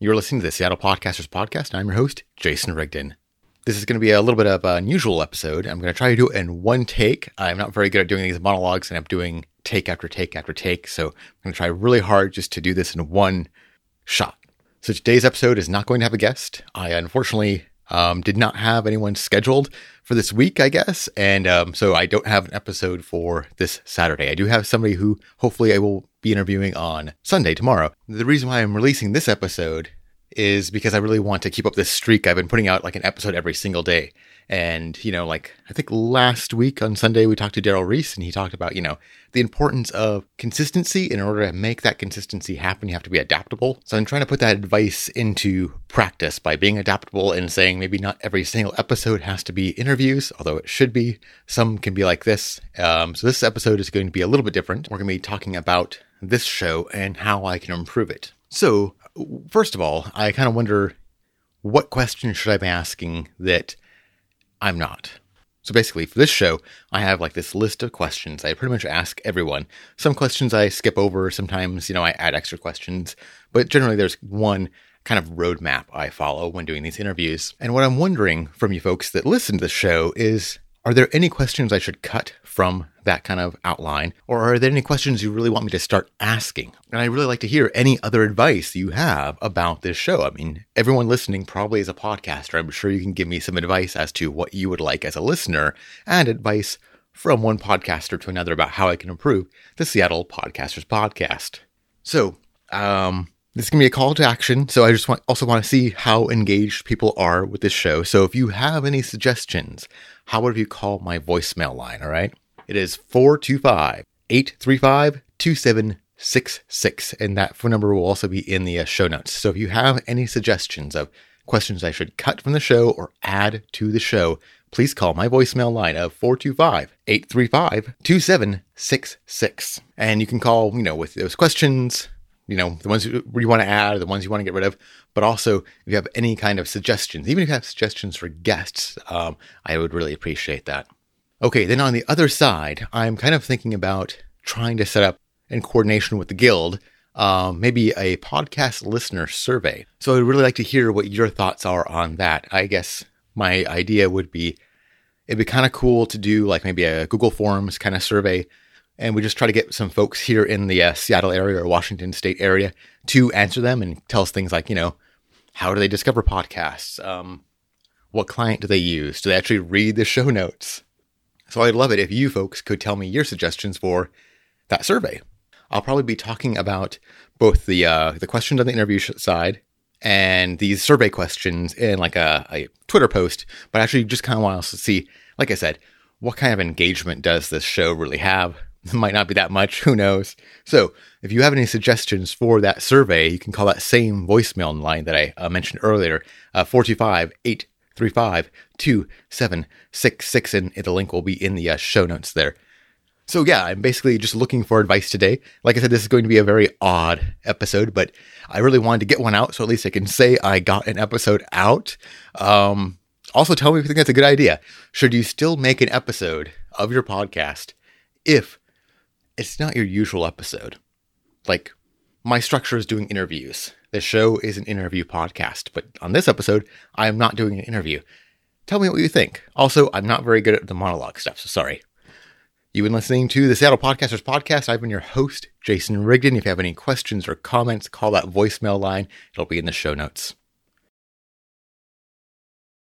You're listening to the Seattle Podcasters Podcast, I'm your host, Jason Rigdon. This is going to be a little bit of an unusual episode. I'm going to try to do it in one take. I'm not very good at doing these monologues, and I'm doing take after take after take. So I'm going to try really hard just to do this in one shot. So today's episode is not going to have a guest. I unfortunately um, did not have anyone scheduled for this week, I guess. And um, so I don't have an episode for this Saturday. I do have somebody who hopefully I will be interviewing on Sunday, tomorrow. The reason why I'm releasing this episode is because I really want to keep up this streak. I've been putting out like an episode every single day. And, you know, like I think last week on Sunday, we talked to Daryl Reese and he talked about, you know, the importance of consistency. In order to make that consistency happen, you have to be adaptable. So I'm trying to put that advice into practice by being adaptable and saying maybe not every single episode has to be interviews, although it should be. Some can be like this. Um, so this episode is going to be a little bit different. We're going to be talking about this show and how I can improve it. So, first of all, I kind of wonder what questions should I be asking that I'm not. So basically, for this show, I have like this list of questions I pretty much ask everyone. Some questions I skip over, sometimes, you know, I add extra questions, but generally there's one kind of roadmap I follow when doing these interviews. And what I'm wondering from you folks that listen to the show is are there any questions I should cut from that kind of outline? Or are there any questions you really want me to start asking? And I'd really like to hear any other advice you have about this show. I mean, everyone listening probably is a podcaster. I'm sure you can give me some advice as to what you would like as a listener and advice from one podcaster to another about how I can improve the Seattle Podcasters Podcast. So, um, this to be a call to action. So I just want, also want to see how engaged people are with this show. So if you have any suggestions, how would you call my voicemail line? All right. It is 425 835 2766. And that phone number will also be in the uh, show notes. So if you have any suggestions of questions I should cut from the show or add to the show, please call my voicemail line of 425 835 2766. And you can call, you know, with those questions, you know, the ones you want to add, or the ones you want to get rid of, but also if you have any kind of suggestions, even if you have suggestions for guests, um, I would really appreciate that. Okay, then on the other side, I'm kind of thinking about trying to set up in coordination with the guild, um, maybe a podcast listener survey. So I'd really like to hear what your thoughts are on that. I guess my idea would be it'd be kind of cool to do like maybe a Google Forms kind of survey and we just try to get some folks here in the uh, Seattle area or Washington State area to answer them and tell us things like, you know, how do they discover podcasts? Um, what client do they use? Do they actually read the show notes? So I'd love it if you folks could tell me your suggestions for that survey. I'll probably be talking about both the uh, the questions on the interview side and these survey questions in like a, a Twitter post, but actually just kind of want to see, like I said, what kind of engagement does this show really have? It might not be that much. Who knows? So, if you have any suggestions for that survey, you can call that same voicemail line that I uh, mentioned earlier, uh, 425 835 2766. And the link will be in the uh, show notes there. So, yeah, I'm basically just looking for advice today. Like I said, this is going to be a very odd episode, but I really wanted to get one out so at least I can say I got an episode out. Um, also, tell me if you think that's a good idea. Should you still make an episode of your podcast if it's not your usual episode. Like, my structure is doing interviews. The show is an interview podcast, but on this episode, I am not doing an interview. Tell me what you think. Also, I'm not very good at the monologue stuff, so sorry. You've been listening to the Seattle Podcasters Podcast. I've been your host, Jason Rigdon. If you have any questions or comments, call that voicemail line. It'll be in the show notes.